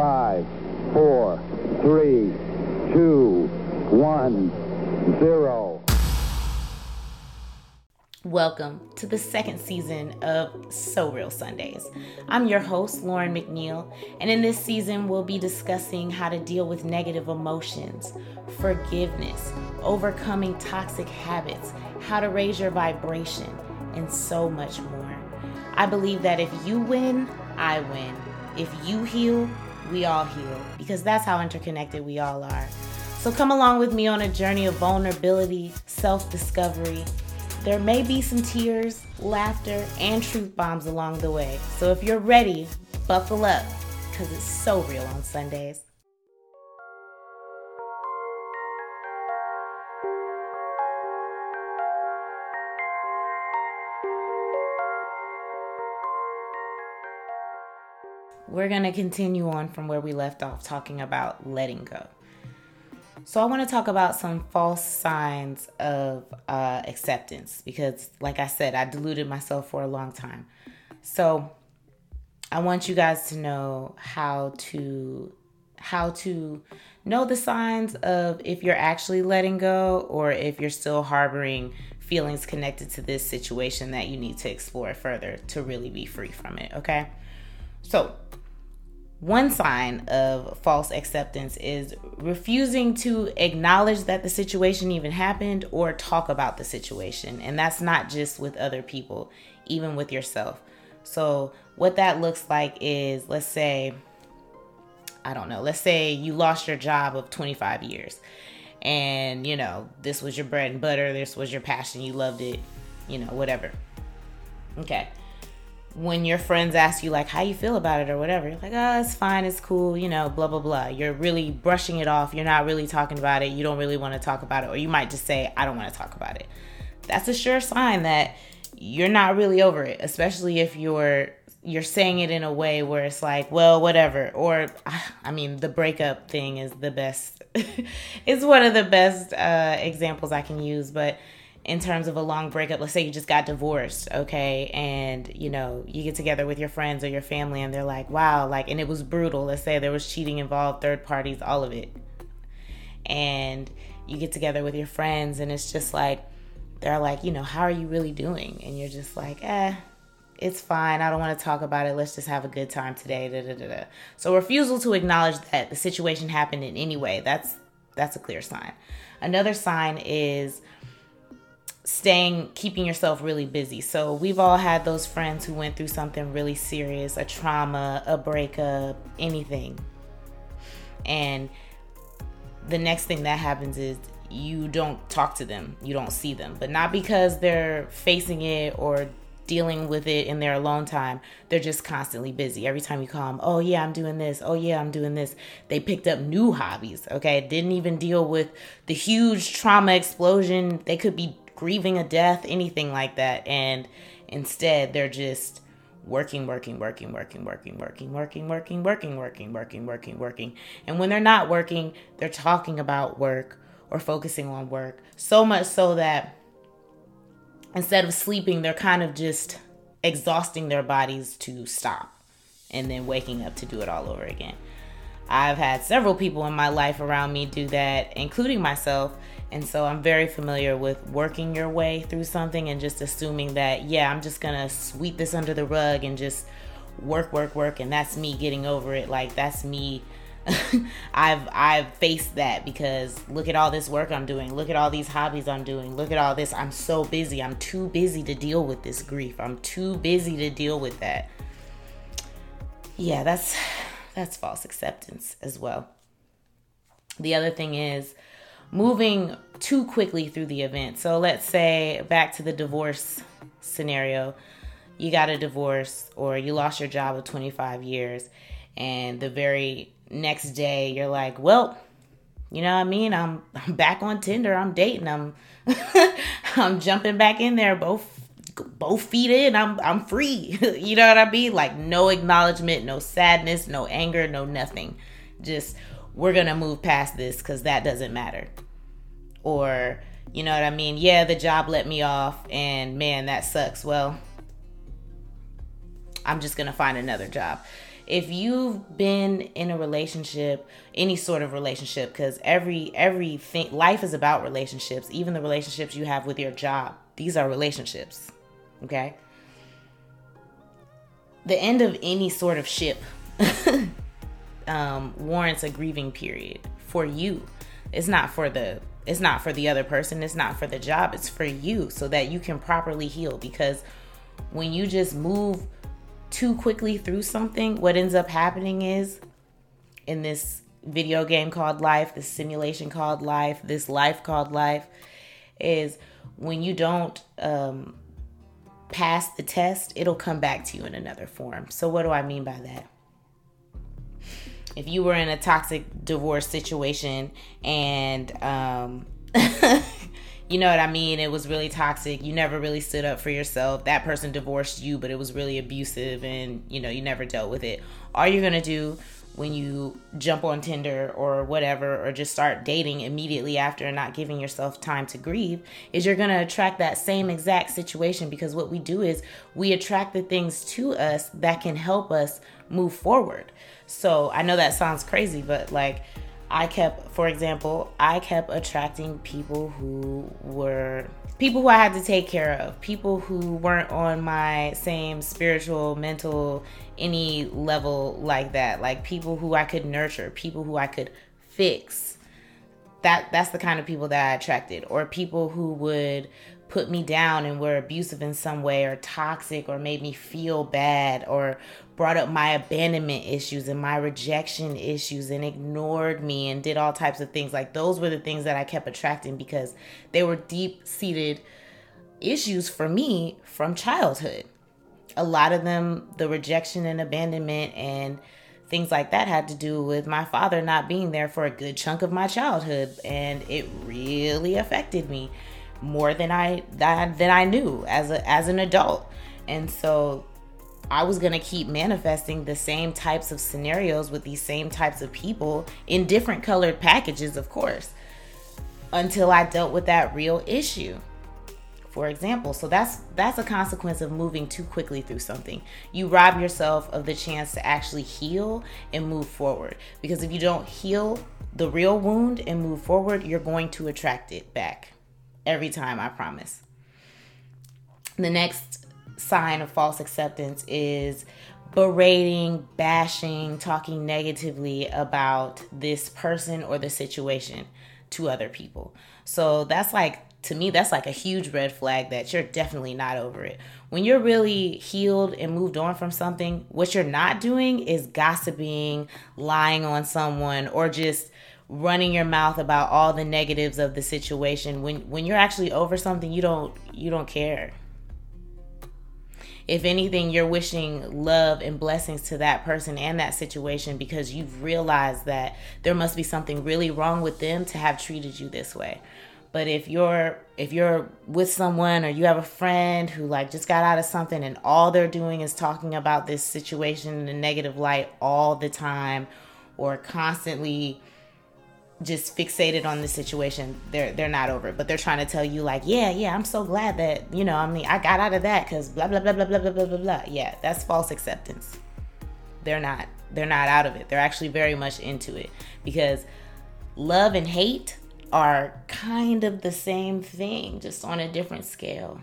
Five, four, three, two, one, zero. Welcome to the second season of So Real Sundays. I'm your host, Lauren McNeil, and in this season, we'll be discussing how to deal with negative emotions, forgiveness, overcoming toxic habits, how to raise your vibration, and so much more. I believe that if you win, I win. If you heal, we all heal, because that's how interconnected we all are. So come along with me on a journey of vulnerability, self discovery there may be some tears, laughter, and truth bombs along the way. So if you're ready, buckle up because it's so real on Sundays. We're going to continue on from where we left off talking about letting go. So, I want to talk about some false signs of uh, acceptance because, like I said, I deluded myself for a long time. So, I want you guys to know how to how to know the signs of if you're actually letting go or if you're still harboring feelings connected to this situation that you need to explore further to really be free from it, okay? So, one sign of false acceptance is refusing to acknowledge that the situation even happened or talk about the situation. And that's not just with other people, even with yourself. So, what that looks like is let's say, I don't know, let's say you lost your job of 25 years. And, you know, this was your bread and butter, this was your passion, you loved it, you know, whatever. Okay when your friends ask you like how you feel about it? or whatever you're like oh it's fine it's cool you know blah blah blah. You're really brushing it off. You're not really talking about it. You don't really want to talk about it or you might just say i don't want to talk about it. That's a sure sign that you're not really over it especially if you're you're saying it in a way where it's like well whatever or i mean the breakup thing is the best it's one of the best uh, examples i can use but in terms of a long breakup let's say you just got divorced okay and you know you get together with your friends or your family and they're like wow like and it was brutal. Let's say there was cheating involved third parties all of it. And you get together with your friends and it's just like they're like you know how are you really doing? And you're just like eh it's fine. I don't want to talk about it. Let's just have a good time today. Da, da, da, so refusal to acknowledge that the situation happened in any way that's that's a clear sign. Another sign is staying keeping yourself really busy. So we've all had those friends who went through something really serious, a trauma, a breakup, anything. And the next thing that happens is you don't talk to them, you don't see them, but not because they're facing it or dealing with it in their alone time. They're just constantly busy. Every time you call them, oh yeah, I'm doing this. Oh yeah, I'm doing this. They picked up new hobbies. Okay, didn't even deal with the huge trauma explosion. They could be grieving a death, anything like that. And instead, they're just working, working, working, working, working, working, working, working, working, working, working, working, working. And when they're not working, they're talking about work or focusing on work. So much so that instead of sleeping, they're kind of just exhausting their bodies to stop and then waking up to do it all over again. I've had several people in my life around me do that, including myself. And so I'm very familiar with working your way through something and just assuming that, yeah, I'm just to sweep this under the rug and just work, work, work. And that's me getting over it. Like, that's me. I've I've faced that because look at all this work I'm doing. Look at all these hobbies I'm doing. Look at all this. I'm so busy. I'm too busy to deal with this grief. I'm too busy to deal with that. Yeah, that's that's false acceptance as well. The other thing is moving too quickly through the event. So let's say back to the divorce scenario. You got a divorce or you lost your job of 25 years and the very next day you're like, "Well, you know what I mean? I'm I'm back on Tinder. I'm dating. I'm I'm jumping back in there both both feet in. I'm I'm free. you know what I mean? Like no acknowledgement, no sadness, no anger, no nothing. Just we're to move past this cuz that doesn't matter. Or you know what I mean? Yeah, the job let me off and man, that sucks. Well, I'm just to find another job. if you've been in a relationship any sort of relationship because every everything life is about relationships even the relationships you have with your job these are relationships okay? The end of any sort of ship um, warrants a grieving period for you. It's not for the it's not for the other person. It's not for the job. It's for you so that you can properly heal because when you just move too quickly through something, what ends up happening is in this video game called life, this simulation called life, this life called life, is when you don't um, pass the test, it'll come back to you in another form. So, what do I mean by that? If you were in a toxic divorce situation and um, you know what I mean? It was really toxic. You never really stood up for yourself. That person divorced you, but it was really abusive and, you know, you never dealt with it. All you're going to do when you jump on Tinder or whatever, or just start dating immediately after and not giving yourself time to grieve, is you're to attract that same exact situation because what we do is we attract the things to us that can help us move forward. So I know that sounds crazy, but like, I kept, for example, I kept attracting people who were people who I had to take care of, people who weren't on my same spiritual, mental, any level like that, like people who I could nurture, people who I could fix. That that's the kind of people that I attracted, or people who would put me down and were abusive in some way or toxic or made me feel bad or brought up my abandonment issues and my rejection issues and ignored me and did all types of things. Like those were the things that I kept attracting because they were deep seated issues for me from childhood. A lot of them the rejection and abandonment and things like that had to do with my father not being there for a good chunk of my childhood and it really affected me more than I than, than I knew as a as an adult. And so I was going to keep manifesting the same types of scenarios with these same types of people in different colored packages, of course, until I dealt with that real issue. For example, so that's that's a consequence of moving too quickly through something. You rob yourself of the chance to actually heal and move forward. Because if you don't heal the real wound and move forward, you're going to attract it back every time, I promise. The next sign of false acceptance is berating, bashing, talking negatively about this person or the situation to other people. So that's like, to me, that's like a huge red flag that you're definitely not over it. When you're really healed and moved on from something, what you're not doing is gossiping, lying on someone, or just running your mouth about all the negatives of the situation. When when you're actually over something you don't you don't care. If anything you're wishing love and blessings to that person and that situation because you've realized that there must be something really wrong with them to have treated you this way. But if you're if you're with someone or you have a friend who like just got out of something and all they're doing is talking about this situation in a negative light all the time or constantly just fixated on the situation. They're they're not over it, but they're trying to tell you like, yeah, yeah, I'm so glad that you know, I mean, I got out of that because blah blah blah blah blah blah blah blah blah. Yeah, that's false acceptance. They're not they're not out of it. They're actually very much into it because love and hate are kind of the same thing, just on a different scale.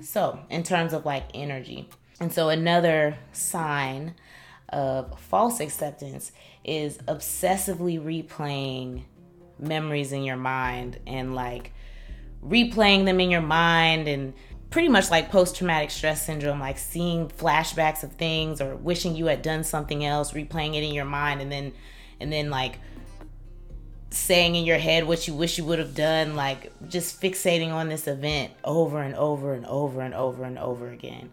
So, in terms of like energy, and so another sign of false acceptance is obsessively replaying memories in your mind and like replaying them in your mind and pretty much like post traumatic stress syndrome, like seeing flashbacks of things or wishing you had done something else, replaying it in your mind and then and then like saying in your head what you wish you would have done, like just fixating on this event over and over and over and over and over again.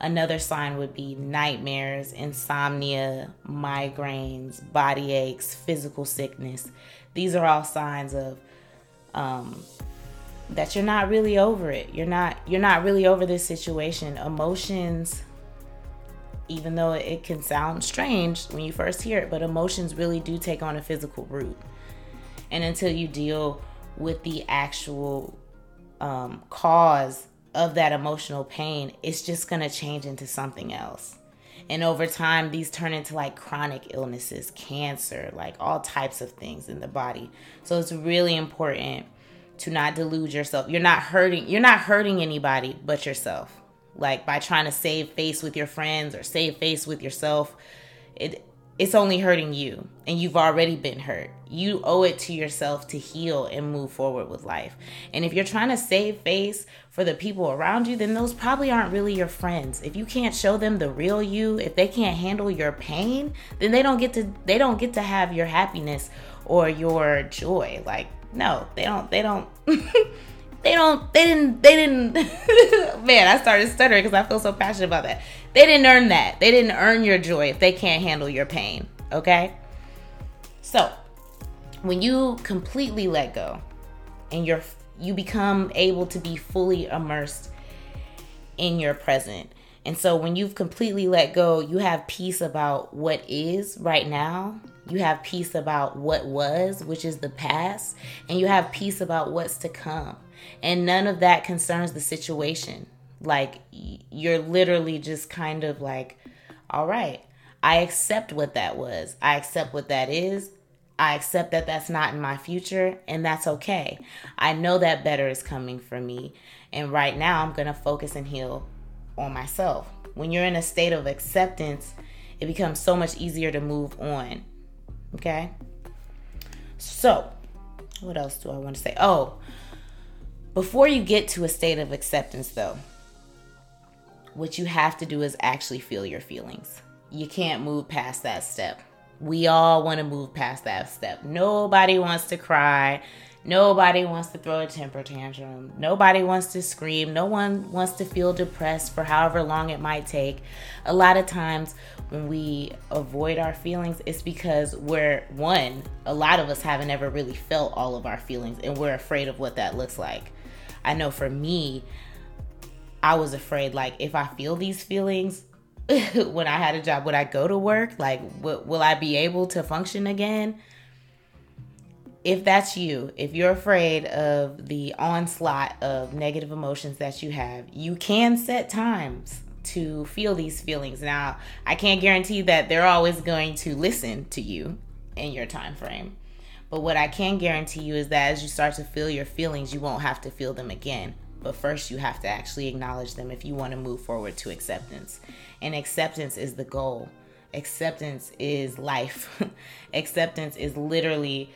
Another sign would be nightmares, insomnia, migraines, body aches, physical sickness. These are all signs of um, that you're not really over it. You're not you're not really over this situation. Emotions even though it can sound strange when you first hear it, but emotions really do take on a physical root. And until you deal with the actual um, cause of that emotional pain, it's just to change into something else. And over time, these turn into like chronic illnesses, cancer, like all types of things in the body. So it's really important to not delude yourself. You're not hurting, you're not hurting anybody but yourself. Like by trying to save face with your friends or save face with yourself, it it's only hurting you and you've already been hurt. You owe it to yourself to heal and move forward with life. And if you're trying to save face for the people around you, then those probably aren't really your friends. If you can't show them the real you, if they can't handle your pain, then they don't get to they don't get to have your happiness or your joy. Like no, they don't they don't they don't they didn't they didn't man i started stuttering because i feel so passionate about that they didn't earn that. They didn't earn your joy if they can't handle your pain okay? So when you completely let go and you're you become able to be fully immersed in your present. And so when you've completely let go you have peace about what is right now. You have peace about what was which is the past. And you have peace about what's to come. And none of that concerns the situation. Like you're literally just kind of like, all right, I accept what that was. I accept what that is. I accept that that's not in my future, and that's okay. I know that better is coming for me. And right now, I'm going to focus and heal on myself. When you're in a state of acceptance, it becomes so much easier to move on. Okay? So, what else do I want to say? Oh, before you get to a state of acceptance, though, what you have to do is actually feel your feelings. You can't move past that step. We all want to move past that step. Nobody wants to cry. Nobody wants to throw a temper tantrum. Nobody wants to scream. No one wants to feel depressed for however long it might take. A lot of times when we avoid our feelings, it's because we're one, a lot of us haven't ever really felt all of our feelings and we're afraid of what that looks like. I know for me, I was afraid like if I feel these feelings when I had a job, would I go to work? Like, w- will I be able to function again? If that's you, if you're afraid of the onslaught of negative emotions that you have, you can set times to feel these feelings. Now, I can't guarantee that they're always going to listen to you in your time frame. But what I can guarantee you is that as you start to feel your feelings, you won't have to feel them again. But first, you have to actually acknowledge them if you want to move forward to acceptance. And acceptance is the goal. Acceptance is life. acceptance is literally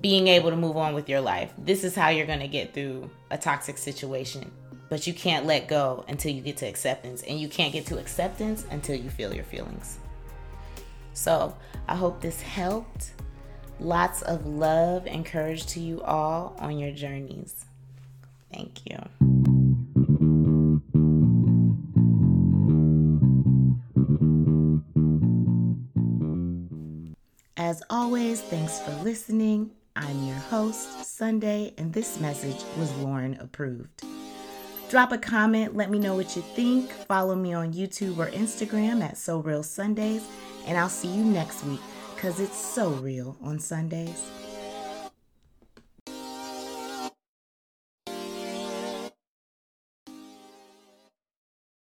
being able to move on with your life. This is how you're going to get through a toxic situation. But you can't let go until you get to acceptance. And you can't get to acceptance until you feel your feelings. So I hope this helped. Lots of love and courage to you all on your journeys. Thank you. As always, thanks for listening. I'm your host, Sunday, and this message was Lauren approved. Drop a comment, let me know what you think. Follow me on YouTube or Instagram at So Real Sundays, and I'll see you next week because it's so real on Sundays.